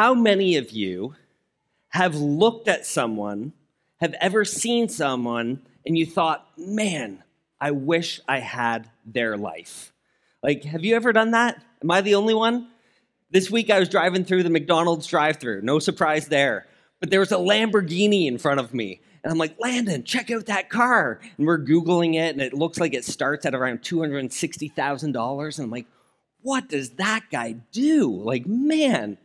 How many of you have looked at someone, have ever seen someone, and you thought, man, I wish I had their life? Like, have you ever done that? Am I the only one? This week I was driving through the McDonald's drive through, no surprise there. But there was a Lamborghini in front of me. And I'm like, Landon, check out that car. And we're Googling it, and it looks like it starts at around $260,000. And I'm like, what does that guy do? Like, man.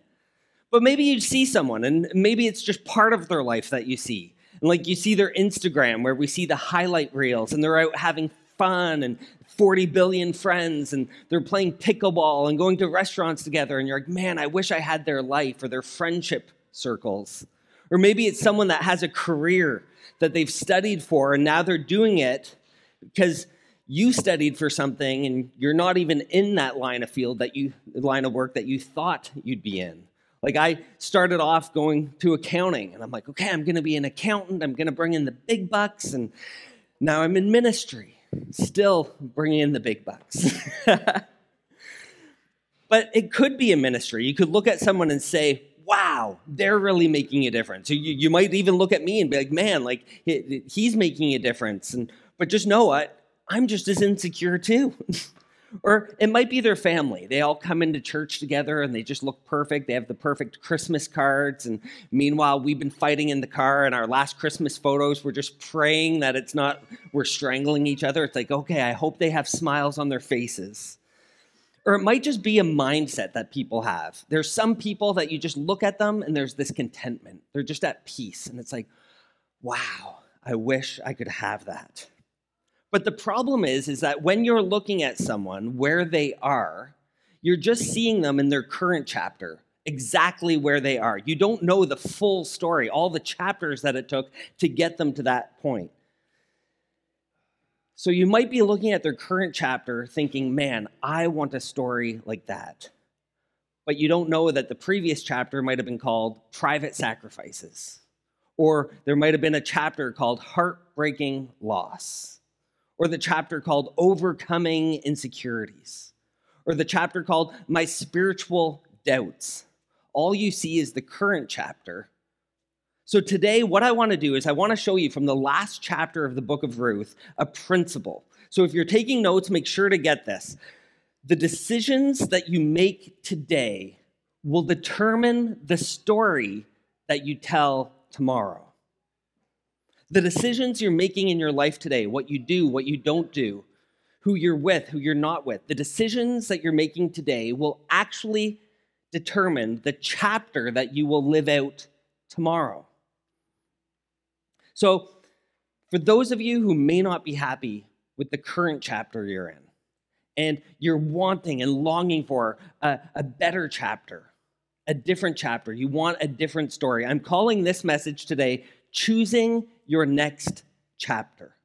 But maybe you see someone, and maybe it's just part of their life that you see. And like you see their Instagram where we see the highlight reels, and they're out having fun and 40 billion friends, and they're playing pickleball and going to restaurants together. And you're like, man, I wish I had their life or their friendship circles. Or maybe it's someone that has a career that they've studied for, and now they're doing it because you studied for something and you're not even in that line of field that you line of work that you thought you'd be in like i started off going to accounting and i'm like okay i'm going to be an accountant. I'm going to bring in the big bucks and now i'm in ministry still bringing in the big bucks. But it could be a ministry. You could look at someone and say wow they're really making a difference. You, you might even look at me and be like man like he's making a difference. And but just know what? I'm just as insecure too. or it might be their family. They all come into church together and they just look perfect. They have the perfect Christmas cards. And meanwhile, we've been fighting in the car, and our last Christmas photos, we're just praying that it's not, we're strangling each other. It's like, okay, I hope they have smiles on their faces. Or it might just be a mindset that people have. There's some people that you just look at them and there's this contentment. They're just at peace. And it's like, wow, I wish I could have that. But the problem is, is that when you're looking at someone where they are, you're just seeing them in their current chapter, exactly where they are. You don't know the full story, all the chapters that it took to get them to that point. So you might be looking at their current chapter thinking, man, I want a story like that. But you don't know that the previous chapter might have been called Private Sacrifices, or there might have been a chapter called Heartbreaking Loss or the chapter called Overcoming Insecurities, or the chapter called My Spiritual Doubts. All you see is the current chapter. So, today, what I want to do is I want to show you from the last chapter of the book of Ruth a principle. So, if you're taking notes, make sure to get this. The decisions that you make today will determine the story that you tell tomorrow. The decisions you're making in your life today, what you do, what you don't do, who you're with, who you're not with, the decisions that you're making today will actually determine the chapter that you will live out tomorrow. So, for those of you who may not be happy with the current chapter you're in, and you're wanting and longing for a, a better chapter, a different chapter, you want a different story, I'm calling this message today Choosing your next chapter.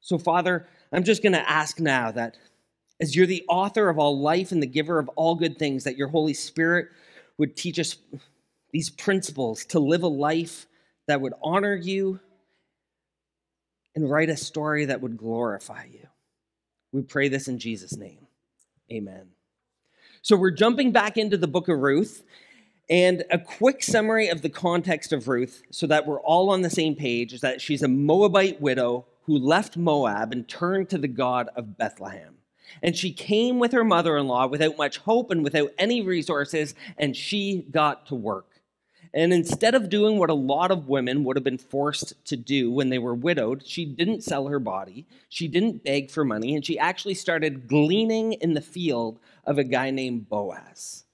So, Father, I'm just going to ask now that as you're the author of all life and the giver of all good things, that your Holy Spirit would teach us these principles to live a life that would honor you and write a story that would glorify you. We pray this in Jesus' name. Amen. So we're jumping back into the book of Ruth, and a quick summary of the context of Ruth, so that we're all on the same page, is that she's a Moabite widow who left Moab and turned to the God of Bethlehem. And she came with her mother in law without much hope and without any resources, and she got to work. And instead of doing what a lot of women would have been forced to do when they were widowed, she didn't sell her body, she didn't beg for money, and she actually started gleaning in the field of a guy named Boaz.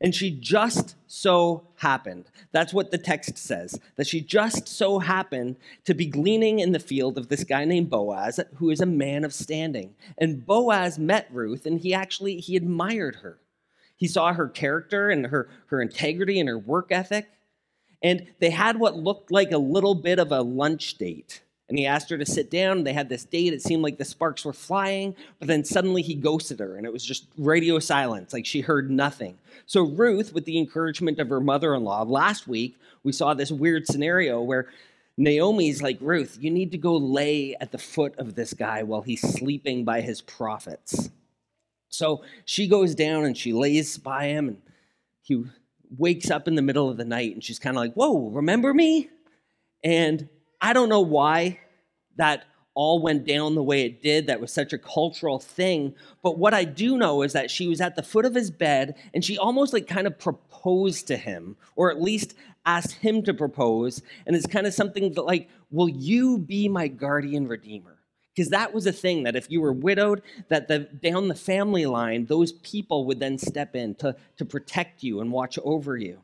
And she just so happened, that's what the text says, that she just so happened to be gleaning in the field of this guy named Boaz, who is a man of standing. And Boaz met Ruth, and he actually, he admired her. He saw her character and her, her integrity and her work ethic. And they had what looked like a little bit of a lunch date and he asked her to sit down. They had this date. It seemed like the sparks were flying, but then suddenly he ghosted her, and it was just radio silence, like she heard nothing. So, Ruth, with the encouragement of her mother in law, last week we saw this weird scenario where Naomi's like, Ruth, you need to go lay at the foot of this guy while he's sleeping by his profits. So she goes down and she lays by him, and he wakes up in the middle of the night and she's kind of like, Whoa, remember me? And I don't know why that all went down the way it did. That was such a cultural thing. But what I do know is that she was at the foot of his bed and she almost like kind of proposed to him, or at least asked him to propose. And it's kind of something that, like, will you be my guardian redeemer? Because that was a thing that if you were widowed, that the, down the family line, those people would then step in to, to protect you and watch over you.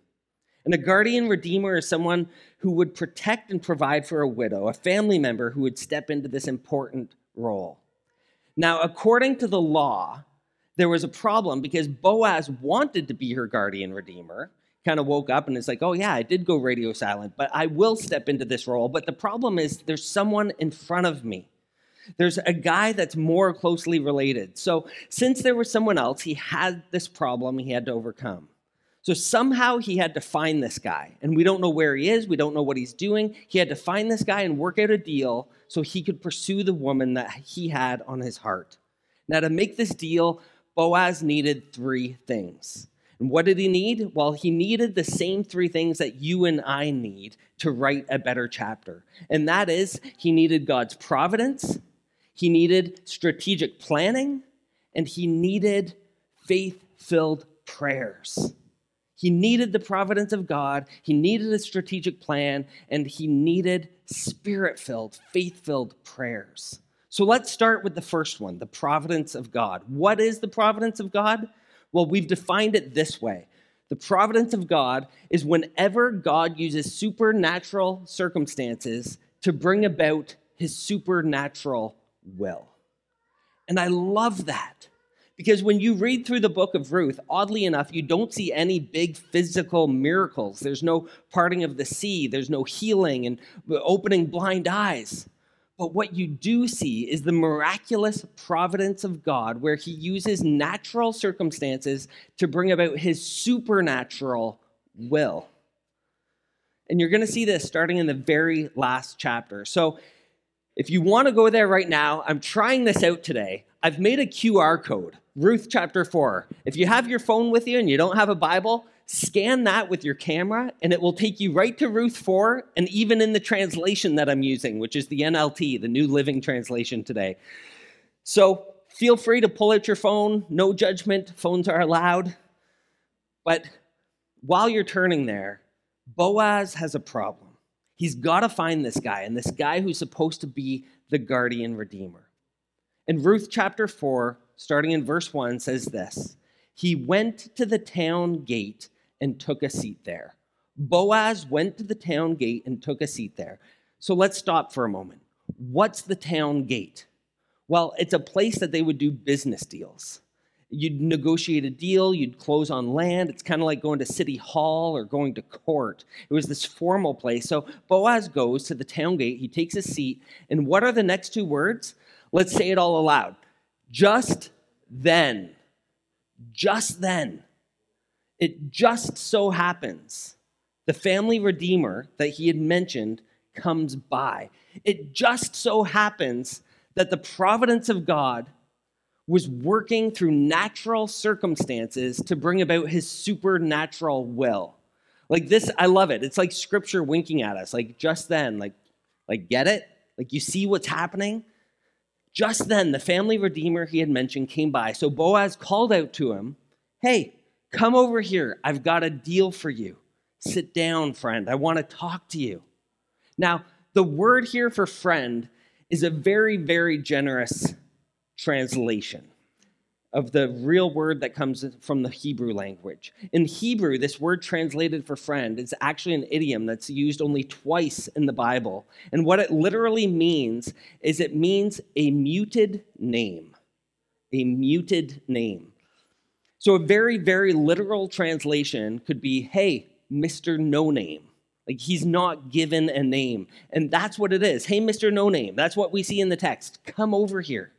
And a guardian redeemer is someone who would protect and provide for a widow, a family member who would step into this important role. Now, according to the law, there was a problem because Boaz wanted to be her guardian redeemer. Kind of woke up and it's like, oh, yeah, I did go radio silent, but I will step into this role. But the problem is, there's someone in front of me. There's a guy that's more closely related. So, since there was someone else, he had this problem he had to overcome. So somehow he had to find this guy. And we don't know where he is. We don't know what he's doing. He had to find this guy and work out a deal so he could pursue the woman that he had on his heart. Now, to make this deal, Boaz needed three things. And what did he need? Well, he needed the same three things that you and I need to write a better chapter. And that is, he needed God's providence, he needed strategic planning, and he needed faith filled prayers. He needed the providence of God, he needed a strategic plan, and he needed spirit filled, faith filled prayers. So let's start with the first one the providence of God. What is the providence of God? Well, we've defined it this way the providence of God is whenever God uses supernatural circumstances to bring about his supernatural will. And I love that because when you read through the book of Ruth, oddly enough, you don't see any big physical miracles. There's no parting of the sea, there's no healing and opening blind eyes. But what you do see is the miraculous providence of God, where He uses natural circumstances to bring about His supernatural will. And you're going to see this starting in the very last chapter. So, if you want to go there right now, I'm trying this out today. I've made a QR code. Ruth chapter 4. If you have your phone with you and you don't have a Bible, scan that with your camera and it will take you right to Ruth 4 and even in the translation that I'm using, which is the NLT, the New Living Translation today. So feel free to pull out your phone, no judgment, phones are allowed. But while you're turning there, Boaz has a problem. He's got to find this guy, and this guy who's supposed to be the guardian redeemer. In Ruth chapter 4, starting in verse 1, says this He went to the town gate and took a seat there. Boaz went to the town gate and took a seat there. So let's stop for a moment. What's the town gate? Well, it's a place that they would do business deals. You'd negotiate a deal, you'd close on land. It's kind of like going to city hall or going to court. It was this formal place. So Boaz goes to the town gate, he takes a seat, and what are the next two words? Let's say it all aloud. Just then, just then, it just so happens the family redeemer that he had mentioned comes by. It just so happens that the providence of God was working through natural circumstances to bring about his supernatural will. Like this, I love it. It's like scripture winking at us, like just then, like, like get it? Like you see what's happening? Just then, the family redeemer he had mentioned came by. So Boaz called out to him, Hey, come over here. I've got a deal for you. Sit down, friend. I want to talk to you. Now, the word here for friend is a very, very generous translation of the real word that comes from the Hebrew language. In Hebrew, this word translated for friend is actually an idiom that's used only twice in the Bible. And what it literally means is it means a muted name. A muted name. So a very, very literal translation could be, hey, Mr. No Name. Like he's not given a name. And that's what it is. Hey, Mr. No Name. That's what we see in the text. Come over here.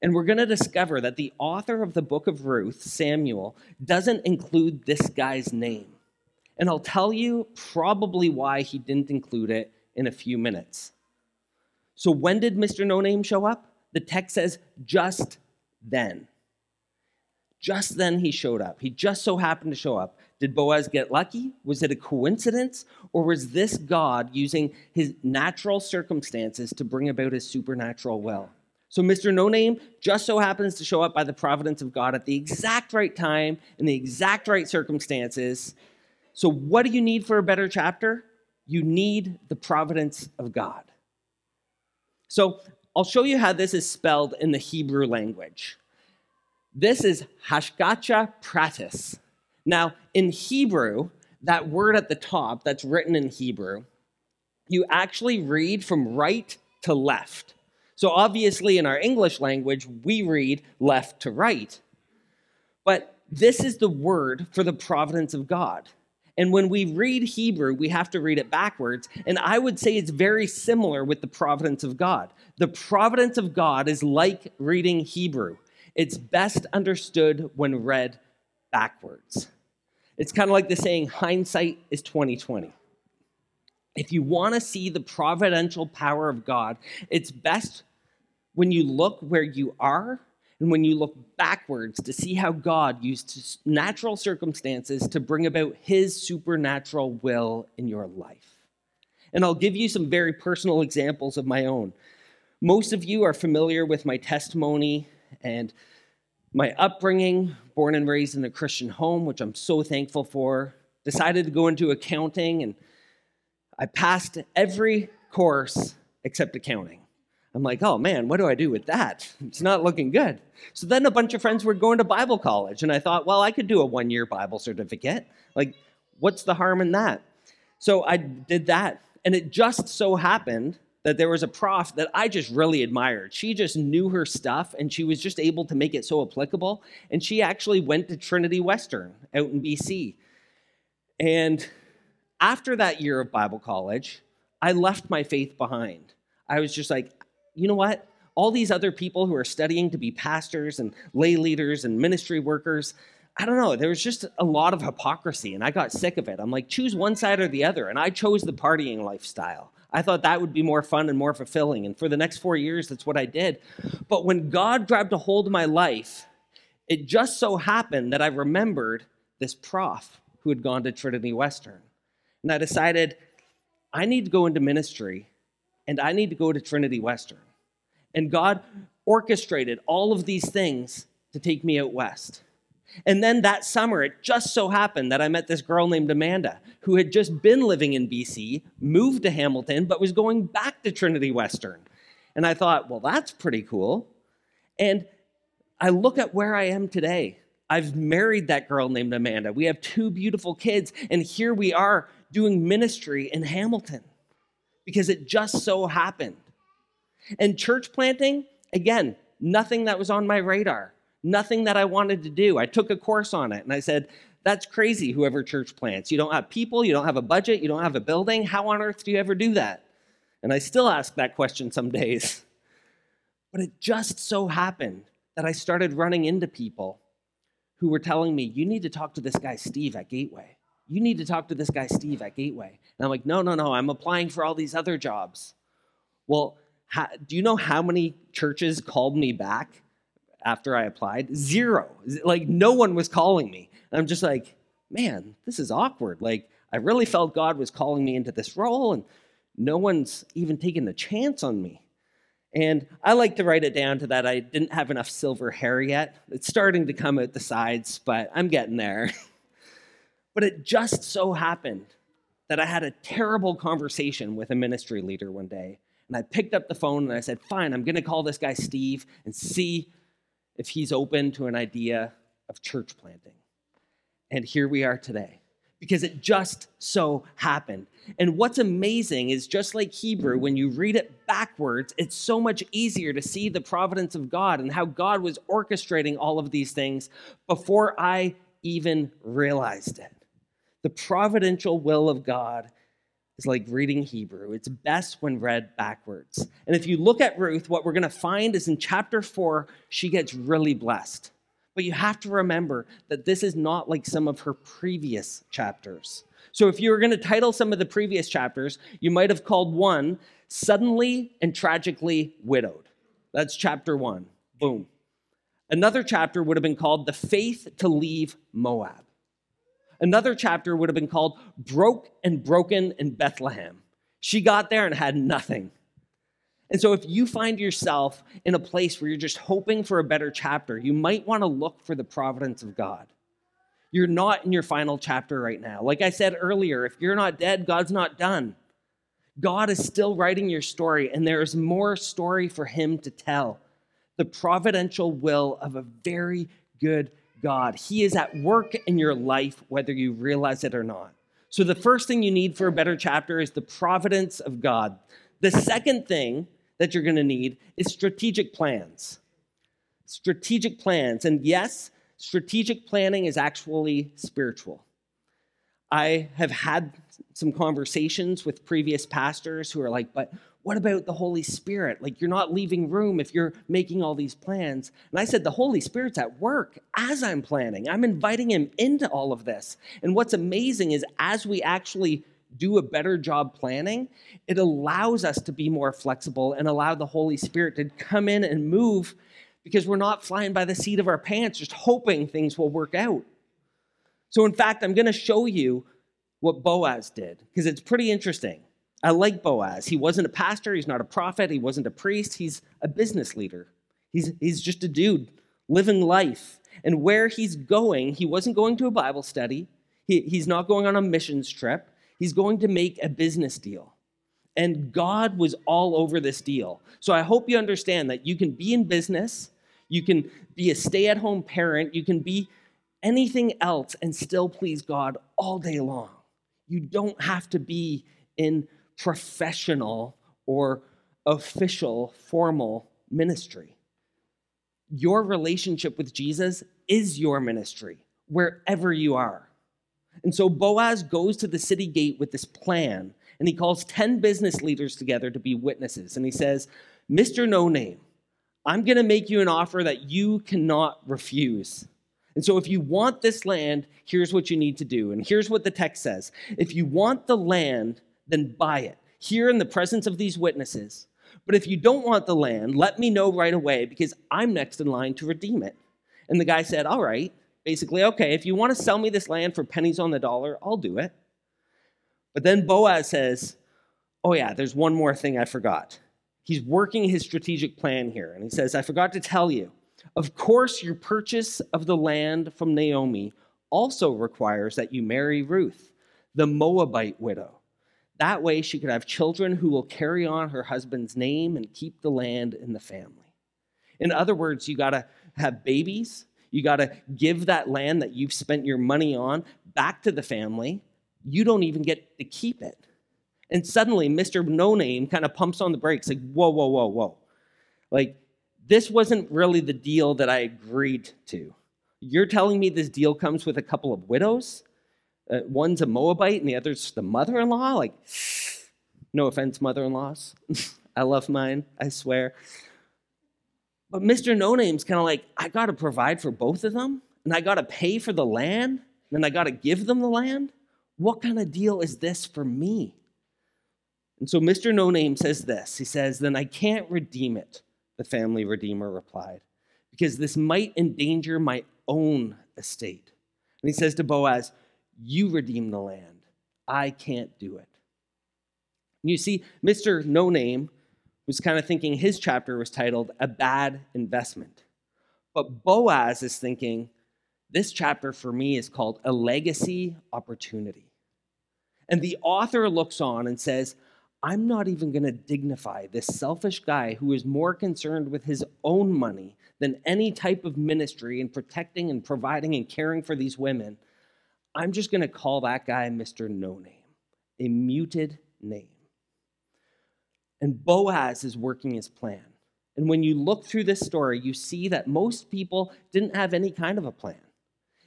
And we're going to discover that the author of the book of Ruth, Samuel, doesn't include this guy's name. And I'll tell you probably why he didn't include it in a few minutes. So, when did Mr. No Name show up? The text says, just then. Just then he showed up. He just so happened to show up. Did Boaz get lucky? Was it a coincidence? Or was this God using his natural circumstances to bring about his supernatural will? So Mr. No Name just so happens to show up by the providence of God at the exact right time in the exact right circumstances. So, what do you need for a better chapter? You need the providence of God. So, I'll show you how this is spelled in the Hebrew language. This is Hashgacha Pratis. Now, in Hebrew, that word at the top that's written in Hebrew, you actually read from right to left. So obviously, in our English language, we read left to right. But this is the word for the providence of God. And when we read Hebrew, we have to read it backwards. And I would say it's very similar with the providence of God. The providence of God is like reading Hebrew, it's best understood when read backwards. It's kind of like the saying, hindsight is 2020. If you want to see the providential power of God, it's best when you look where you are and when you look backwards to see how God used natural circumstances to bring about his supernatural will in your life. And I'll give you some very personal examples of my own. Most of you are familiar with my testimony and my upbringing, born and raised in a Christian home, which I'm so thankful for. Decided to go into accounting and I passed every course except accounting. I'm like, oh man, what do I do with that? It's not looking good. So then a bunch of friends were going to Bible college, and I thought, well, I could do a one year Bible certificate. Like, what's the harm in that? So I did that. And it just so happened that there was a prof that I just really admired. She just knew her stuff and she was just able to make it so applicable. And she actually went to Trinity Western out in BC. And after that year of Bible college, I left my faith behind. I was just like, you know what? All these other people who are studying to be pastors and lay leaders and ministry workers, I don't know, there was just a lot of hypocrisy and I got sick of it. I'm like, choose one side or the other. And I chose the partying lifestyle. I thought that would be more fun and more fulfilling. And for the next four years, that's what I did. But when God grabbed a hold of my life, it just so happened that I remembered this prof who had gone to Trinity Western. And I decided, I need to go into ministry and I need to go to Trinity Western. And God orchestrated all of these things to take me out west. And then that summer, it just so happened that I met this girl named Amanda who had just been living in BC, moved to Hamilton, but was going back to Trinity Western. And I thought, well, that's pretty cool. And I look at where I am today. I've married that girl named Amanda. We have two beautiful kids, and here we are doing ministry in Hamilton because it just so happened. And church planting, again, nothing that was on my radar, nothing that I wanted to do. I took a course on it and I said, that's crazy, whoever church plants. You don't have people, you don't have a budget, you don't have a building. How on earth do you ever do that? And I still ask that question some days. But it just so happened that I started running into people who were telling me, you need to talk to this guy, Steve, at Gateway. You need to talk to this guy, Steve, at Gateway. And I'm like, no, no, no, I'm applying for all these other jobs. Well, how, do you know how many churches called me back after I applied? Zero. Like, no one was calling me. And I'm just like, man, this is awkward. Like, I really felt God was calling me into this role, and no one's even taking the chance on me. And I like to write it down to that I didn't have enough silver hair yet. It's starting to come out the sides, but I'm getting there. but it just so happened that I had a terrible conversation with a ministry leader one day. And I picked up the phone and I said, Fine, I'm going to call this guy Steve and see if he's open to an idea of church planting. And here we are today because it just so happened. And what's amazing is just like Hebrew, when you read it backwards, it's so much easier to see the providence of God and how God was orchestrating all of these things before I even realized it. The providential will of God is like reading Hebrew. It's best when read backwards. And if you look at Ruth, what we're going to find is in chapter 4, she gets really blessed. But you have to remember that this is not like some of her previous chapters. So if you were going to title some of the previous chapters, you might have called one Suddenly and Tragically Widowed. That's chapter 1. Boom. Another chapter would have been called The Faith to Leave Moab. Another chapter would have been called Broke and Broken in Bethlehem. She got there and had nothing. And so, if you find yourself in a place where you're just hoping for a better chapter, you might want to look for the providence of God. You're not in your final chapter right now. Like I said earlier, if you're not dead, God's not done. God is still writing your story, and there is more story for Him to tell. The providential will of a very good God. He is at work in your life, whether you realize it or not. So, the first thing you need for a better chapter is the providence of God. The second thing that you're going to need is strategic plans. Strategic plans. And yes, strategic planning is actually spiritual. I have had some conversations with previous pastors who are like, but what about the Holy Spirit? Like, you're not leaving room if you're making all these plans. And I said, the Holy Spirit's at work as I'm planning. I'm inviting him into all of this. And what's amazing is as we actually do a better job planning, it allows us to be more flexible and allow the Holy Spirit to come in and move because we're not flying by the seat of our pants, just hoping things will work out. So, in fact, I'm going to show you what Boaz did because it's pretty interesting. I like Boaz. He wasn't a pastor, he's not a prophet, he wasn't a priest, he's a business leader. He's, he's just a dude living life. And where he's going, he wasn't going to a Bible study, he, he's not going on a missions trip, he's going to make a business deal. And God was all over this deal. So I hope you understand that you can be in business, you can be a stay at home parent, you can be anything else and still please God all day long. You don't have to be in professional or official, formal ministry. Your relationship with Jesus is your ministry, wherever you are. And so Boaz goes to the city gate with this plan, and he calls 10 business leaders together to be witnesses. And he says, Mr. No Name, I'm going to make you an offer that you cannot refuse. And so, if you want this land, here's what you need to do. And here's what the text says If you want the land, then buy it here in the presence of these witnesses. But if you don't want the land, let me know right away because I'm next in line to redeem it. And the guy said, All right, basically, okay, if you want to sell me this land for pennies on the dollar, I'll do it. But then Boaz says, Oh, yeah, there's one more thing I forgot. He's working his strategic plan here. And he says, I forgot to tell you. Of course, your purchase of the land from Naomi also requires that you marry Ruth, the Moabite widow. That way, she could have children who will carry on her husband's name and keep the land in the family. In other words, you got to have babies. You got to give that land that you've spent your money on back to the family. You don't even get to keep it. And suddenly, Mr. No Name kind of pumps on the brakes, like, whoa, whoa, whoa, whoa. Like, this wasn't really the deal that I agreed to. You're telling me this deal comes with a couple of widows? Uh, one's a Moabite and the other's the mother in law. Like, no offense, mother in laws. I love mine, I swear. But Mr. No Name's kind of like, I got to provide for both of them, and I got to pay for the land, and I got to give them the land. What kind of deal is this for me? And so Mr. No Name says this He says, Then I can't redeem it, the family redeemer replied, because this might endanger my own estate. And he says to Boaz, you redeem the land. I can't do it. You see, Mr. No Name was kind of thinking his chapter was titled A Bad Investment. But Boaz is thinking, this chapter for me is called A Legacy Opportunity. And the author looks on and says, I'm not even going to dignify this selfish guy who is more concerned with his own money than any type of ministry in protecting and providing and caring for these women. I'm just going to call that guy Mr. No Name, a muted name. And Boaz is working his plan. And when you look through this story, you see that most people didn't have any kind of a plan.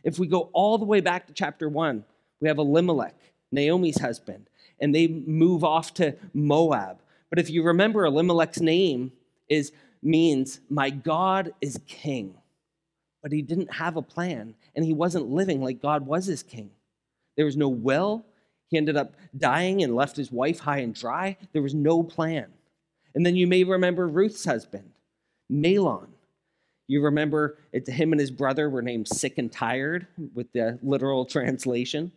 If we go all the way back to chapter one, we have Elimelech, Naomi's husband, and they move off to Moab. But if you remember, Elimelech's name is means my God is king but he didn't have a plan and he wasn't living like God was his king. There was no will. He ended up dying and left his wife high and dry. There was no plan. And then you may remember Ruth's husband, Mahlon. You remember it's him and his brother were named Sick and Tired with the literal translation.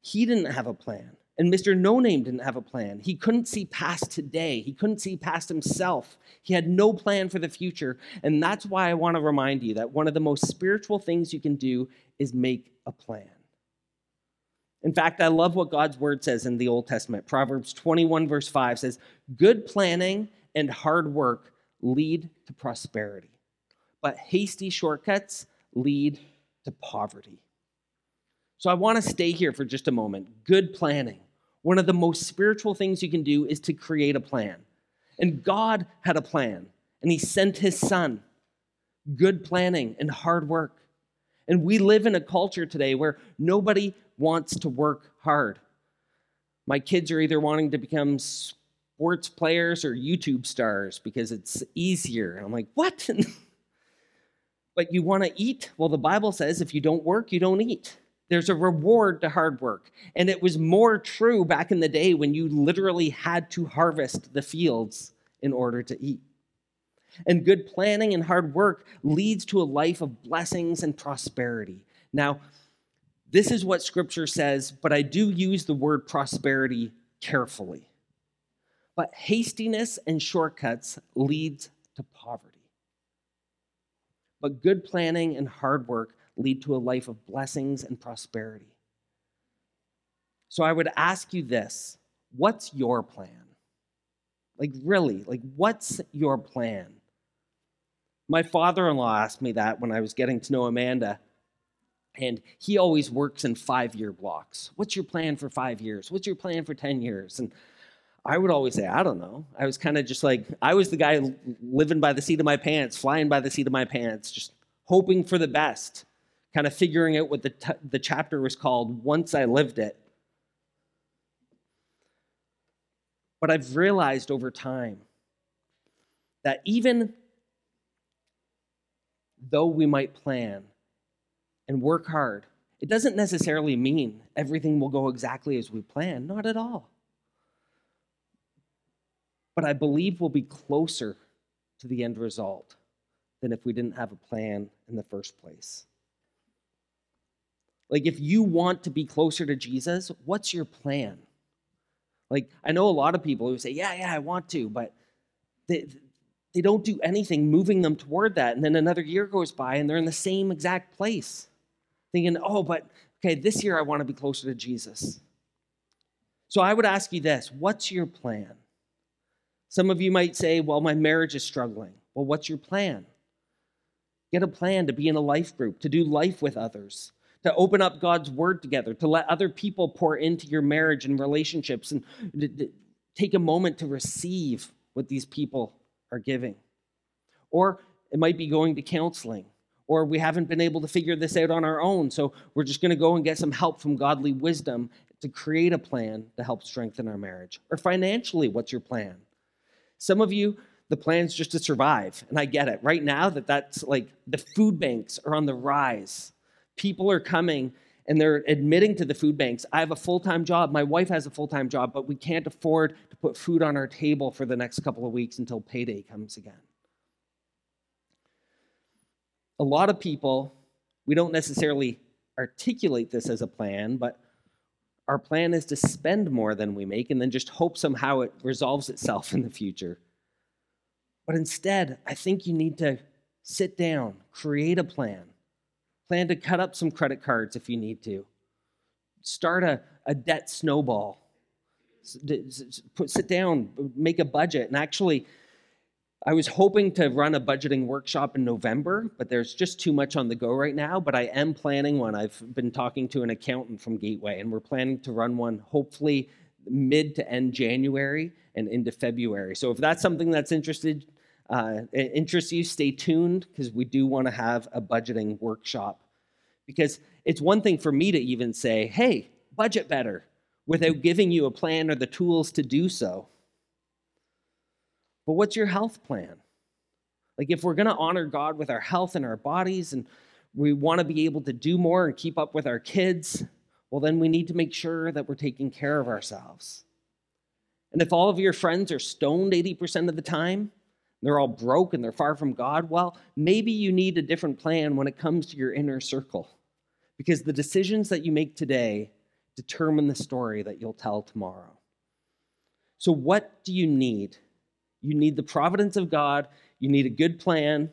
He didn't have a plan. And Mr. No Name didn't have a plan. He couldn't see past today. He couldn't see past himself. He had no plan for the future. And that's why I want to remind you that one of the most spiritual things you can do is make a plan. In fact, I love what God's word says in the Old Testament. Proverbs 21, verse 5 says, Good planning and hard work lead to prosperity, but hasty shortcuts lead to poverty. So I want to stay here for just a moment. Good planning. One of the most spiritual things you can do is to create a plan. And God had a plan, and He sent His Son. Good planning and hard work. And we live in a culture today where nobody wants to work hard. My kids are either wanting to become sports players or YouTube stars because it's easier. I'm like, what? but you want to eat? Well, the Bible says if you don't work, you don't eat. There's a reward to hard work. And it was more true back in the day when you literally had to harvest the fields in order to eat. And good planning and hard work leads to a life of blessings and prosperity. Now, this is what scripture says, but I do use the word prosperity carefully. But hastiness and shortcuts leads to poverty. But good planning and hard work lead to a life of blessings and prosperity. So I would ask you this what's your plan? Like, really, like, what's your plan? My father in law asked me that when I was getting to know Amanda. And he always works in five year blocks. What's your plan for five years? What's your plan for 10 years? And I would always say, I don't know. I was kind of just like, I was the guy living by the seat of my pants, flying by the seat of my pants, just hoping for the best kind of figuring out what the, t- the chapter was called once I lived it. But I've realized over time that even though we might plan and work hard, it doesn't necessarily mean everything will go exactly as we plan. Not at all. But I believe we'll be closer to the end result than if we didn't have a plan in the first place. Like, if you want to be closer to Jesus, what's your plan? Like, I know a lot of people who say, Yeah, yeah, I want to, but they, they don't do anything moving them toward that. And then another year goes by and they're in the same exact place, thinking, Oh, but okay, this year I want to be closer to Jesus. So I would ask you this what's your plan? Some of you might say, Well, my marriage is struggling. Well, what's your plan? Get a plan to be in a life group, to do life with others to open up God's word together, to let other people pour into your marriage and relationships, and take a moment to receive what these people are giving. Or it might be going to counseling, or we haven't been able to figure this out on our own, so we're just going to go and get some help from godly wisdom to create a plan to help strengthen our marriage. Or financially, what's your plan? Some of you, the plan's just to survive, and I get it. Right now, that that's like the food banks are on the rise people are coming and they're admitting to the food banks I have a full time job, my wife has a full time job, but we can't afford to put food on our table for the next couple of weeks until payday comes again. A lot of people, we don't necessarily articulate this as a plan, but our plan is to spend more than we make and then just hope somehow it resolves itself in the future. But instead, I think you need to sit down, create a plan, Plan to cut up some credit cards if you need to. Start a, a debt snowball. Sit down, make a budget. And actually, I was hoping to run a budgeting workshop in November, but there's just too much on the go right now. But I am planning one. I've been talking to an accountant from Gateway, and we're planning to run one hopefully mid to end January and into February. So if that's something that's interested, uh, interests you, stay tuned because we do want to have a budgeting workshop. Because it's one thing for me to even say, hey, budget better, without giving you a plan or the tools to do so. But what's your health plan? Like, if we're going to honor God with our health and our bodies, and we want to be able to do more and keep up with our kids, well, then we need to make sure that we're taking care of ourselves. And if all of your friends are stoned 80% of the time, they're all broke and they're far from God, well, maybe you need a different plan when it comes to your inner circle. Because the decisions that you make today determine the story that you'll tell tomorrow. So, what do you need? You need the providence of God, you need a good plan,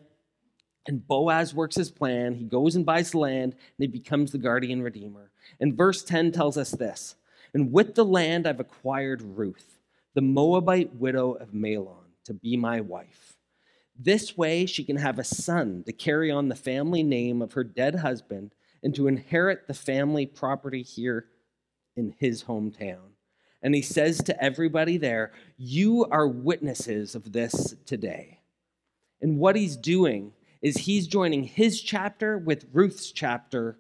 and Boaz works his plan. He goes and buys the land, and he becomes the guardian redeemer. And verse 10 tells us this And with the land I've acquired Ruth, the Moabite widow of Mahlon to be my wife. This way, she can have a son to carry on the family name of her dead husband and to inherit the family property here in his hometown. And he says to everybody there, You are witnesses of this today. And what he's doing is he's joining his chapter with Ruth's chapter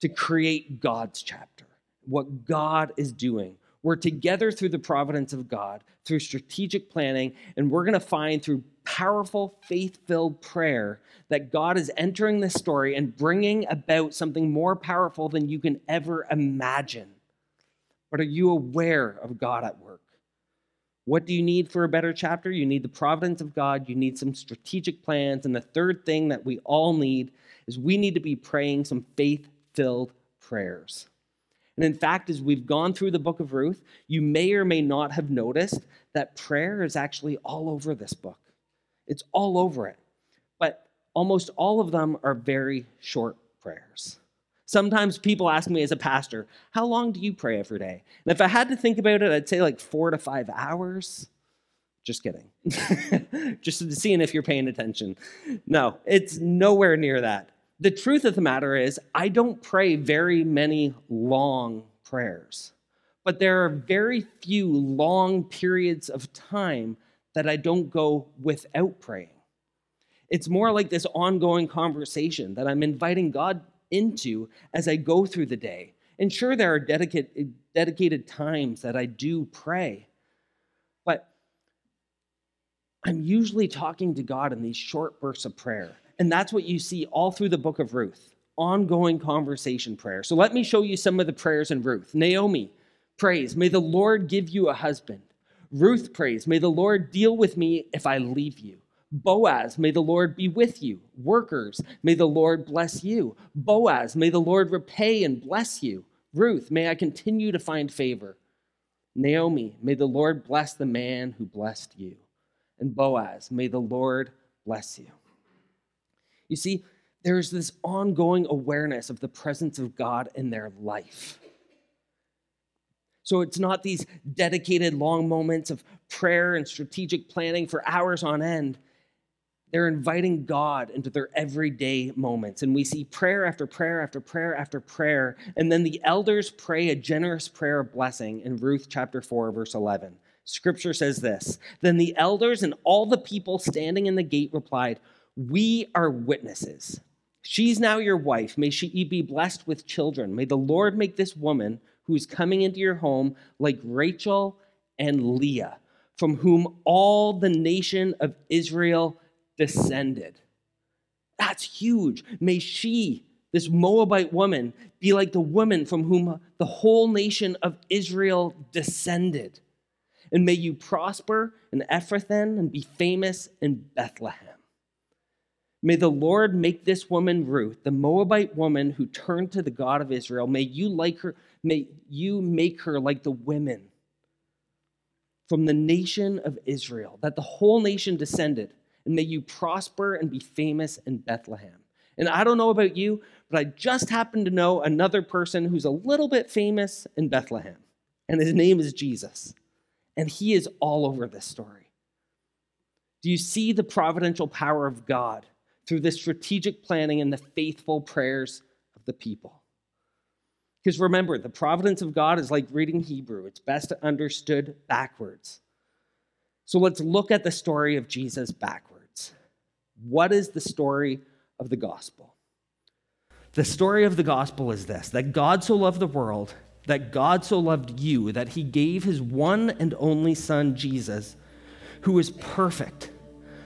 to create God's chapter, what God is doing. We're together through the providence of God, through strategic planning, and we're going to find through powerful, faith filled prayer that God is entering this story and bringing about something more powerful than you can ever imagine. But are you aware of God at work? What do you need for a better chapter? You need the providence of God, you need some strategic plans, and the third thing that we all need is we need to be praying some faith filled prayers. And in fact, as we've gone through the book of Ruth, you may or may not have noticed that prayer is actually all over this book. It's all over it. But almost all of them are very short prayers. Sometimes people ask me as a pastor, How long do you pray every day? And if I had to think about it, I'd say like four to five hours. Just kidding. Just seeing if you're paying attention. No, it's nowhere near that the truth of the matter is, I don't pray very many long prayers, but there are very few long periods of time that I don't go without praying. It's more like this ongoing conversation that I'm inviting God into as I go through the day. And sure, there are dedicated, dedicated times that I do pray, but I'm usually talking to God in these short bursts of prayer. And that's what you see all through the book of Ruth ongoing conversation prayer. So let me show you some of the prayers in Ruth. Naomi prays, May the Lord give you a husband. Ruth prays, May the Lord deal with me if I leave you. Boaz, may the Lord be with you. Workers, may the Lord bless you. Boaz, may the Lord repay and bless you. Ruth, may I continue to find favor. Naomi, may the Lord bless the man who blessed you. And Boaz, may the Lord bless you. You see, there's this ongoing awareness of the presence of God in their life. So it's not these dedicated long moments of prayer and strategic planning for hours on end. They're inviting God into their everyday moments. And we see prayer after prayer after prayer after prayer. And then the elders pray a generous prayer of blessing in Ruth chapter 4, verse 11. Scripture says this Then the elders and all the people standing in the gate replied, we are witnesses. She's now your wife. May she be blessed with children. May the Lord make this woman who is coming into your home like Rachel and Leah, from whom all the nation of Israel descended. That's huge. May she, this Moabite woman, be like the woman from whom the whole nation of Israel descended. And may you prosper in Ephrathah and be famous in Bethlehem. May the Lord make this woman Ruth, the Moabite woman who turned to the God of Israel, may you like her, may you make her like the women from the nation of Israel, that the whole nation descended, and may you prosper and be famous in Bethlehem. And I don't know about you, but I just happen to know another person who's a little bit famous in Bethlehem, and his name is Jesus. And he is all over this story. Do you see the providential power of God? Through the strategic planning and the faithful prayers of the people. Because remember, the providence of God is like reading Hebrew, it's best understood backwards. So let's look at the story of Jesus backwards. What is the story of the gospel? The story of the gospel is this that God so loved the world, that God so loved you, that he gave his one and only Son, Jesus, who is perfect,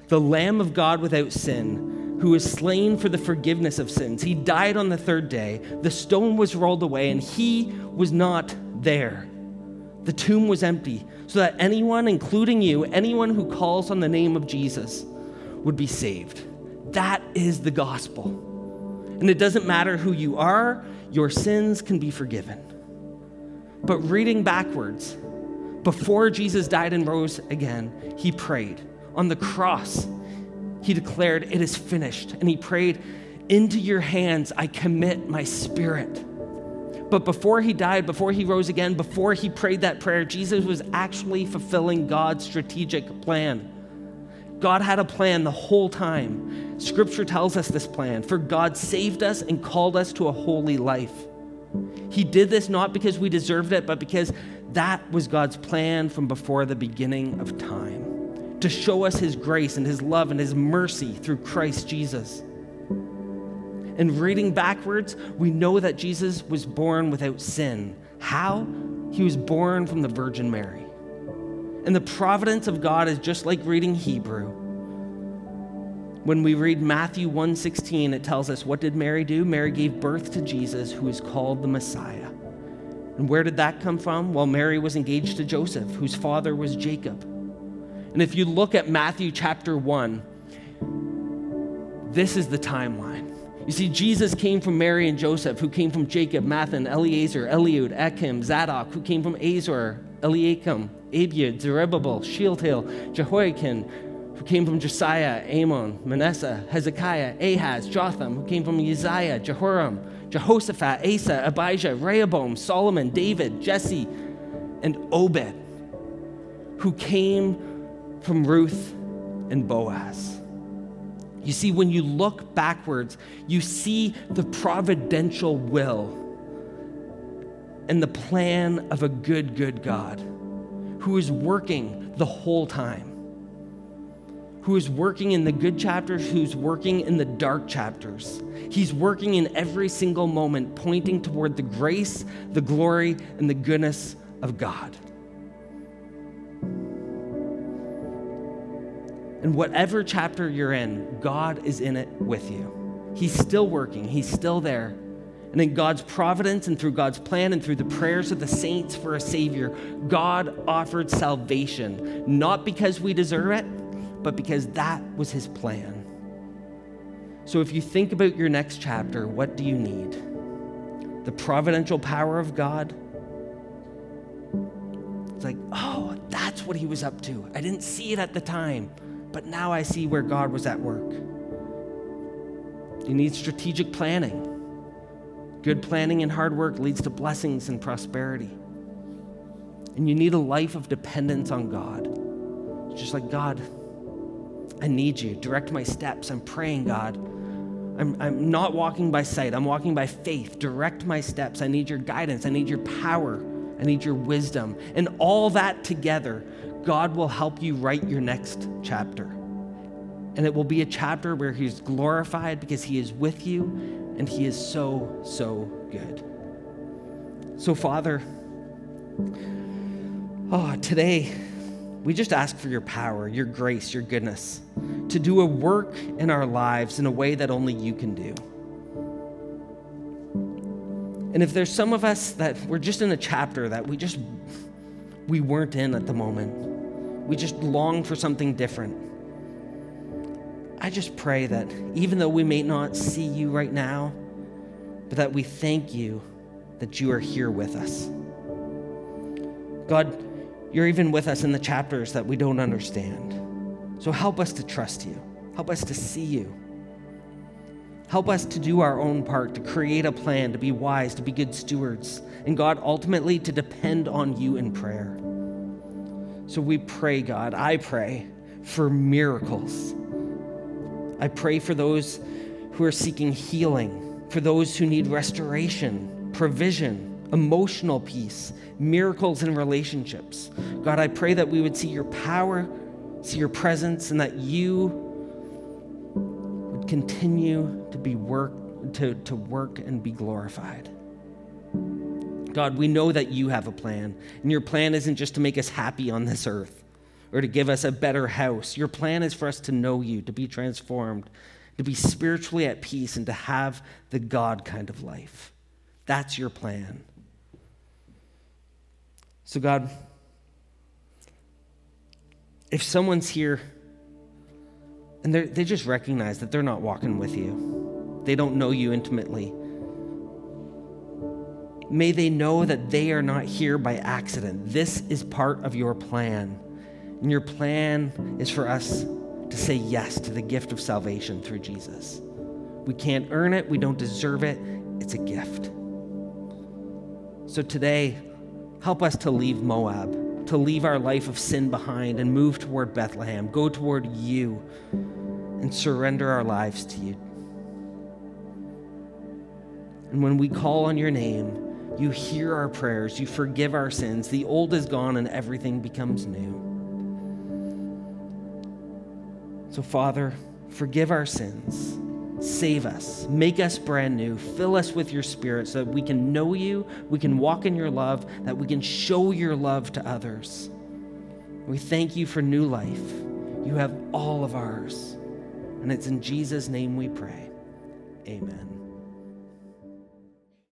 the Lamb of God without sin who was slain for the forgiveness of sins. He died on the third day. The stone was rolled away, and he was not there. The tomb was empty so that anyone, including you, anyone who calls on the name of Jesus, would be saved. That is the gospel. And it doesn't matter who you are, your sins can be forgiven. But reading backwards, before Jesus died and rose again, he prayed. On the cross, he declared, It is finished. And he prayed, Into your hands I commit my spirit. But before he died, before he rose again, before he prayed that prayer, Jesus was actually fulfilling God's strategic plan. God had a plan the whole time. Scripture tells us this plan. For God saved us and called us to a holy life. He did this not because we deserved it, but because that was God's plan from before the beginning of time to show us His grace and His love and His mercy through Christ Jesus. And reading backwards, we know that Jesus was born without sin. How? He was born from the Virgin Mary. And the providence of God is just like reading Hebrew. When we read Matthew 1:16, it tells us what did Mary do? Mary gave birth to Jesus, who is called the Messiah. And where did that come from? Well, Mary was engaged to Joseph, whose father was Jacob. And if you look at Matthew chapter 1, this is the timeline. You see, Jesus came from Mary and Joseph, who came from Jacob, Matthan, Eleazar, Eliud, Achim, Zadok, who came from Azor, Eliakim, Abiud, Zerubbabel, Shealtiel, Jehoiakim, who came from Josiah, Amon, Manasseh, Hezekiah, Ahaz, Jotham, who came from Uzziah, Jehoram, Jehoshaphat, Asa, Abijah, Rehoboam, Solomon, David, Jesse, and Obed, who came from Ruth and Boaz. You see, when you look backwards, you see the providential will and the plan of a good, good God who is working the whole time, who is working in the good chapters, who's working in the dark chapters. He's working in every single moment, pointing toward the grace, the glory, and the goodness of God. And whatever chapter you're in, God is in it with you. He's still working, He's still there. And in God's providence and through God's plan and through the prayers of the saints for a Savior, God offered salvation, not because we deserve it, but because that was His plan. So if you think about your next chapter, what do you need? The providential power of God? It's like, oh, that's what He was up to. I didn't see it at the time but now I see where God was at work. You need strategic planning. Good planning and hard work leads to blessings and prosperity. And you need a life of dependence on God. Just like, God, I need you. Direct my steps. I'm praying, God. I'm, I'm not walking by sight, I'm walking by faith. Direct my steps. I need your guidance. I need your power. I need your wisdom. And all that together God will help you write your next chapter. And it will be a chapter where He's glorified because He is with you and He is so, so good. So, Father, oh, today, we just ask for your power, your grace, your goodness to do a work in our lives in a way that only you can do. And if there's some of us that we're just in a chapter that we just we weren't in at the moment, we just long for something different. I just pray that even though we may not see you right now, but that we thank you that you are here with us. God, you're even with us in the chapters that we don't understand. So help us to trust you. Help us to see you. Help us to do our own part, to create a plan, to be wise, to be good stewards. And God, ultimately, to depend on you in prayer. So we pray, God, I pray for miracles. I pray for those who are seeking healing, for those who need restoration, provision, emotional peace, miracles in relationships. God, I pray that we would see your power, see your presence, and that you would continue to be work to, to work and be glorified. God, we know that you have a plan, and your plan isn't just to make us happy on this earth or to give us a better house. Your plan is for us to know you, to be transformed, to be spiritually at peace, and to have the God kind of life. That's your plan. So, God, if someone's here and they just recognize that they're not walking with you, they don't know you intimately, may they know that they are not here by accident. This is part of your plan. And your plan is for us to say yes to the gift of salvation through Jesus. We can't earn it, we don't deserve it, it's a gift. So today, help us to leave Moab, to leave our life of sin behind and move toward Bethlehem, go toward you, and surrender our lives to you. And when we call on your name, you hear our prayers, you forgive our sins. The old is gone and everything becomes new. So, Father, forgive our sins. Save us. Make us brand new. Fill us with your spirit so that we can know you, we can walk in your love, that we can show your love to others. We thank you for new life. You have all of ours. And it's in Jesus' name we pray. Amen.